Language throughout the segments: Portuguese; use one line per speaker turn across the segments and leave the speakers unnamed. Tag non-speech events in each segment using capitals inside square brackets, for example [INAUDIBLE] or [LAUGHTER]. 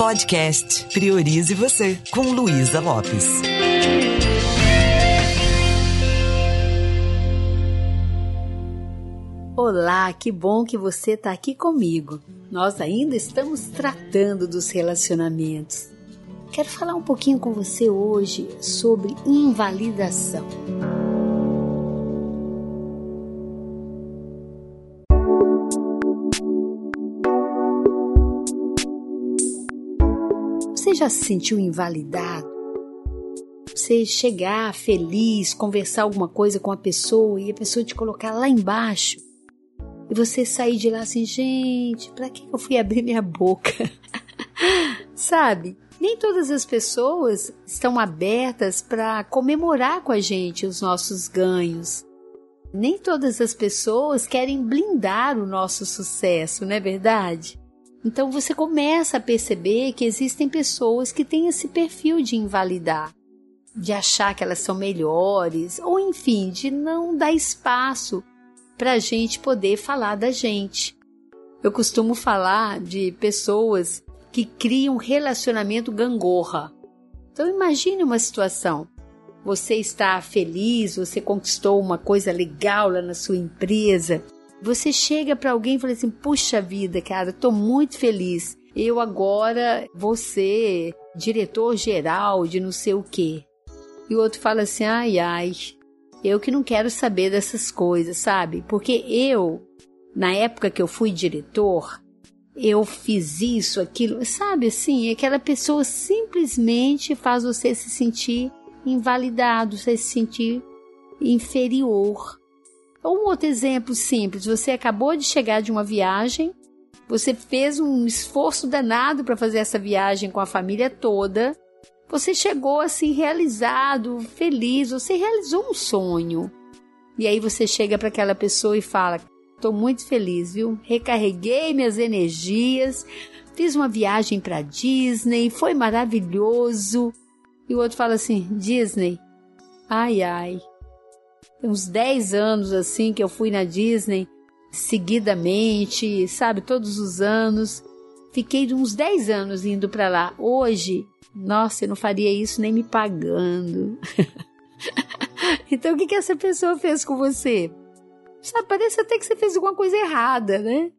Podcast Priorize Você, com Luísa Lopes.
Olá, que bom que você está aqui comigo. Nós ainda estamos tratando dos relacionamentos. Quero falar um pouquinho com você hoje sobre invalidação. Você já se sentiu invalidado? Você chegar feliz, conversar alguma coisa com a pessoa e a pessoa te colocar lá embaixo e você sair de lá assim, gente, para que eu fui abrir minha boca? [LAUGHS] Sabe? Nem todas as pessoas estão abertas para comemorar com a gente os nossos ganhos. Nem todas as pessoas querem blindar o nosso sucesso, não é verdade? Então você começa a perceber que existem pessoas que têm esse perfil de invalidar, de achar que elas são melhores, ou enfim, de não dar espaço para a gente poder falar da gente. Eu costumo falar de pessoas que criam relacionamento gangorra. Então imagine uma situação. Você está feliz, você conquistou uma coisa legal lá na sua empresa. Você chega para alguém e fala assim: "Puxa vida, cara, estou muito feliz. Eu agora vou ser diretor geral de não sei o quê". E o outro fala assim: "Ai, ai, eu que não quero saber dessas coisas, sabe? Porque eu, na época que eu fui diretor, eu fiz isso, aquilo, sabe assim? Aquela pessoa simplesmente faz você se sentir invalidado, você se sentir inferior. Um outro exemplo simples: você acabou de chegar de uma viagem, você fez um esforço danado para fazer essa viagem com a família toda você chegou assim realizado, feliz, você realizou um sonho. E aí você chega para aquela pessoa e fala: "Estou muito feliz, viu? Recarreguei minhas energias, fiz uma viagem para Disney, foi maravilhoso". E o outro fala assim: "Disney? Ai ai. Uns 10 anos assim que eu fui na Disney seguidamente, sabe, todos os anos. Fiquei uns 10 anos indo para lá. Hoje nossa, eu não faria isso nem me pagando. [LAUGHS] então, o que, que essa pessoa fez com você? Sabe, parece até que você fez alguma coisa errada, né?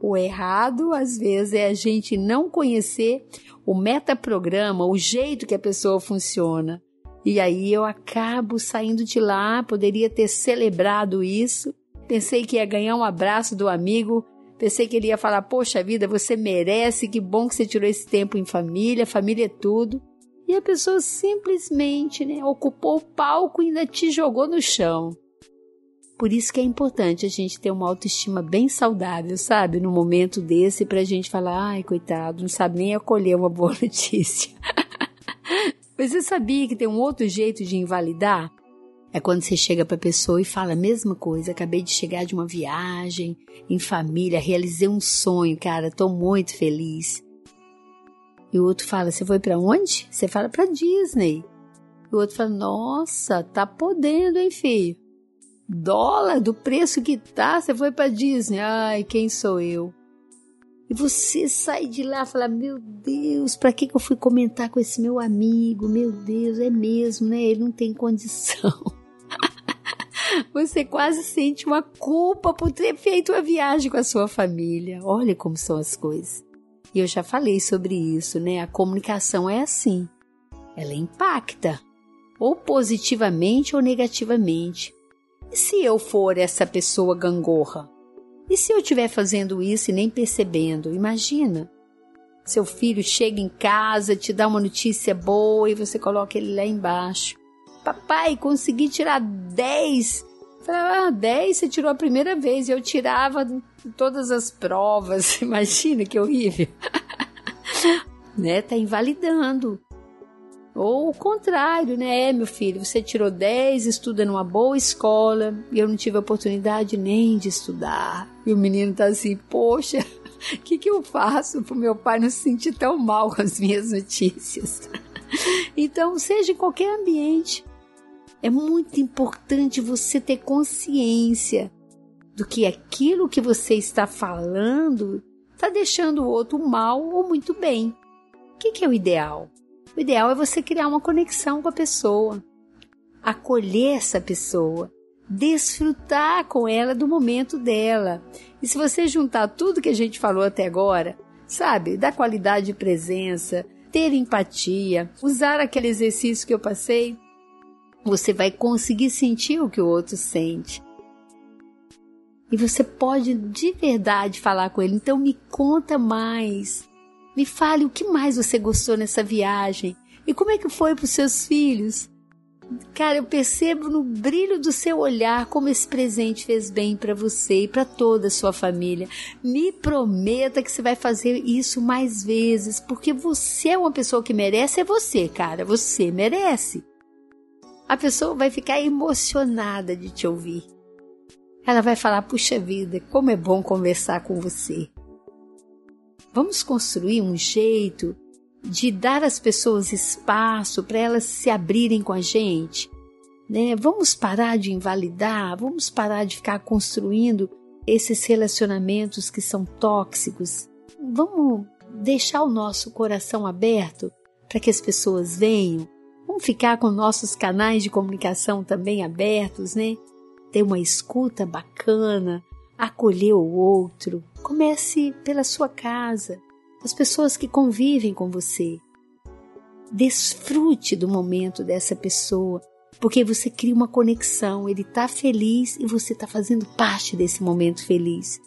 O errado, às vezes, é a gente não conhecer o metaprograma, o jeito que a pessoa funciona. E aí eu acabo saindo de lá, poderia ter celebrado isso. Pensei que ia ganhar um abraço do amigo, Pensei que ele ia falar: Poxa vida, você merece, que bom que você tirou esse tempo em família, família é tudo. E a pessoa simplesmente né, ocupou o palco e ainda te jogou no chão. Por isso que é importante a gente ter uma autoestima bem saudável, sabe? No momento desse, pra gente falar: ai, coitado, não sabe nem acolher uma boa [LAUGHS] notícia. Mas você sabia que tem um outro jeito de invalidar? É quando você chega para a pessoa e fala a mesma coisa. Acabei de chegar de uma viagem, em família, realizei um sonho, cara, tô muito feliz. E o outro fala: Você foi para onde? Você fala para Disney. E o outro fala: Nossa, tá podendo, hein, filho? Dólar do preço que tá, você foi para Disney. Ai, quem sou eu? E você sai de lá e fala: Meu Deus, para que, que eu fui comentar com esse meu amigo? Meu Deus, é mesmo, né? Ele não tem condição. [LAUGHS] Você quase sente uma culpa por ter feito uma viagem com a sua família. Olha como são as coisas. E eu já falei sobre isso, né? A comunicação é assim. Ela impacta, ou positivamente ou negativamente. E se eu for essa pessoa gangorra? E se eu estiver fazendo isso e nem percebendo? Imagina. Seu filho chega em casa, te dá uma notícia boa e você coloca ele lá embaixo. Papai, consegui tirar 10. Falei, ah, 10 você tirou a primeira vez. E eu tirava todas as provas. [LAUGHS] Imagina que horrível. [LAUGHS] né? Tá invalidando. Ou o contrário, né? É, meu filho, você tirou 10, estuda numa boa escola e eu não tive oportunidade nem de estudar. E o menino tá assim, poxa, o [LAUGHS] que, que eu faço pro meu pai não se sentir tão mal com as minhas notícias? [LAUGHS] então, seja em qualquer ambiente, é muito importante você ter consciência do que aquilo que você está falando está deixando o outro mal ou muito bem. O que, que é o ideal? O ideal é você criar uma conexão com a pessoa, acolher essa pessoa, desfrutar com ela do momento dela. E se você juntar tudo que a gente falou até agora, sabe, da qualidade de presença, ter empatia, usar aquele exercício que eu passei, você vai conseguir sentir o que o outro sente. E você pode de verdade falar com ele. Então me conta mais. Me fale o que mais você gostou nessa viagem. E como é que foi para os seus filhos? Cara, eu percebo no brilho do seu olhar como esse presente fez bem para você e para toda a sua família. Me prometa que você vai fazer isso mais vezes, porque você é uma pessoa que merece, é você, cara, você merece. A pessoa vai ficar emocionada de te ouvir. Ela vai falar: puxa vida, como é bom conversar com você. Vamos construir um jeito de dar às pessoas espaço para elas se abrirem com a gente. Né? Vamos parar de invalidar, vamos parar de ficar construindo esses relacionamentos que são tóxicos. Vamos deixar o nosso coração aberto para que as pessoas venham. Vamos ficar com nossos canais de comunicação também abertos, né? Ter uma escuta bacana, acolher o outro. Comece pela sua casa, as pessoas que convivem com você. Desfrute do momento dessa pessoa, porque você cria uma conexão. Ele está feliz e você está fazendo parte desse momento feliz.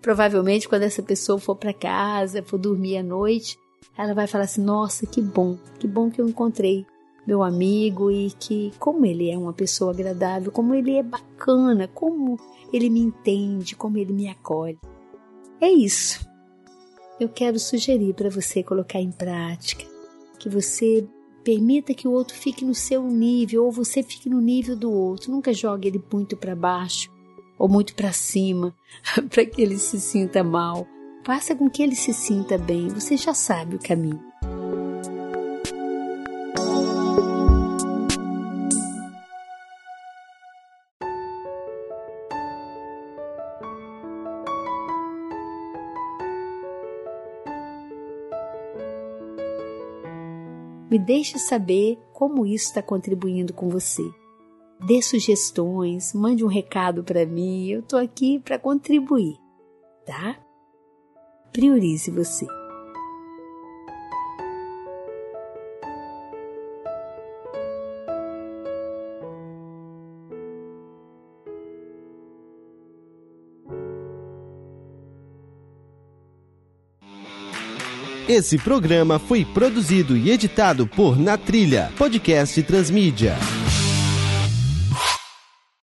Provavelmente, quando essa pessoa for para casa, for dormir à noite, ela vai falar assim: Nossa, que bom, que bom que eu encontrei meu amigo e que, como ele é uma pessoa agradável, como ele é bacana, como ele me entende, como ele me acolhe. É isso eu quero sugerir para você colocar em prática, que você permita que o outro fique no seu nível ou você fique no nível do outro. Nunca jogue ele muito para baixo ou muito para cima [LAUGHS] para que ele se sinta mal. Faça com que ele se sinta bem. Você já sabe o caminho. Me deixe saber como isso está contribuindo com você. Dê sugestões, mande um recado para mim, eu estou aqui para contribuir, tá? Priorize você.
Esse programa foi produzido e editado por Na Trilha, podcast Transmídia.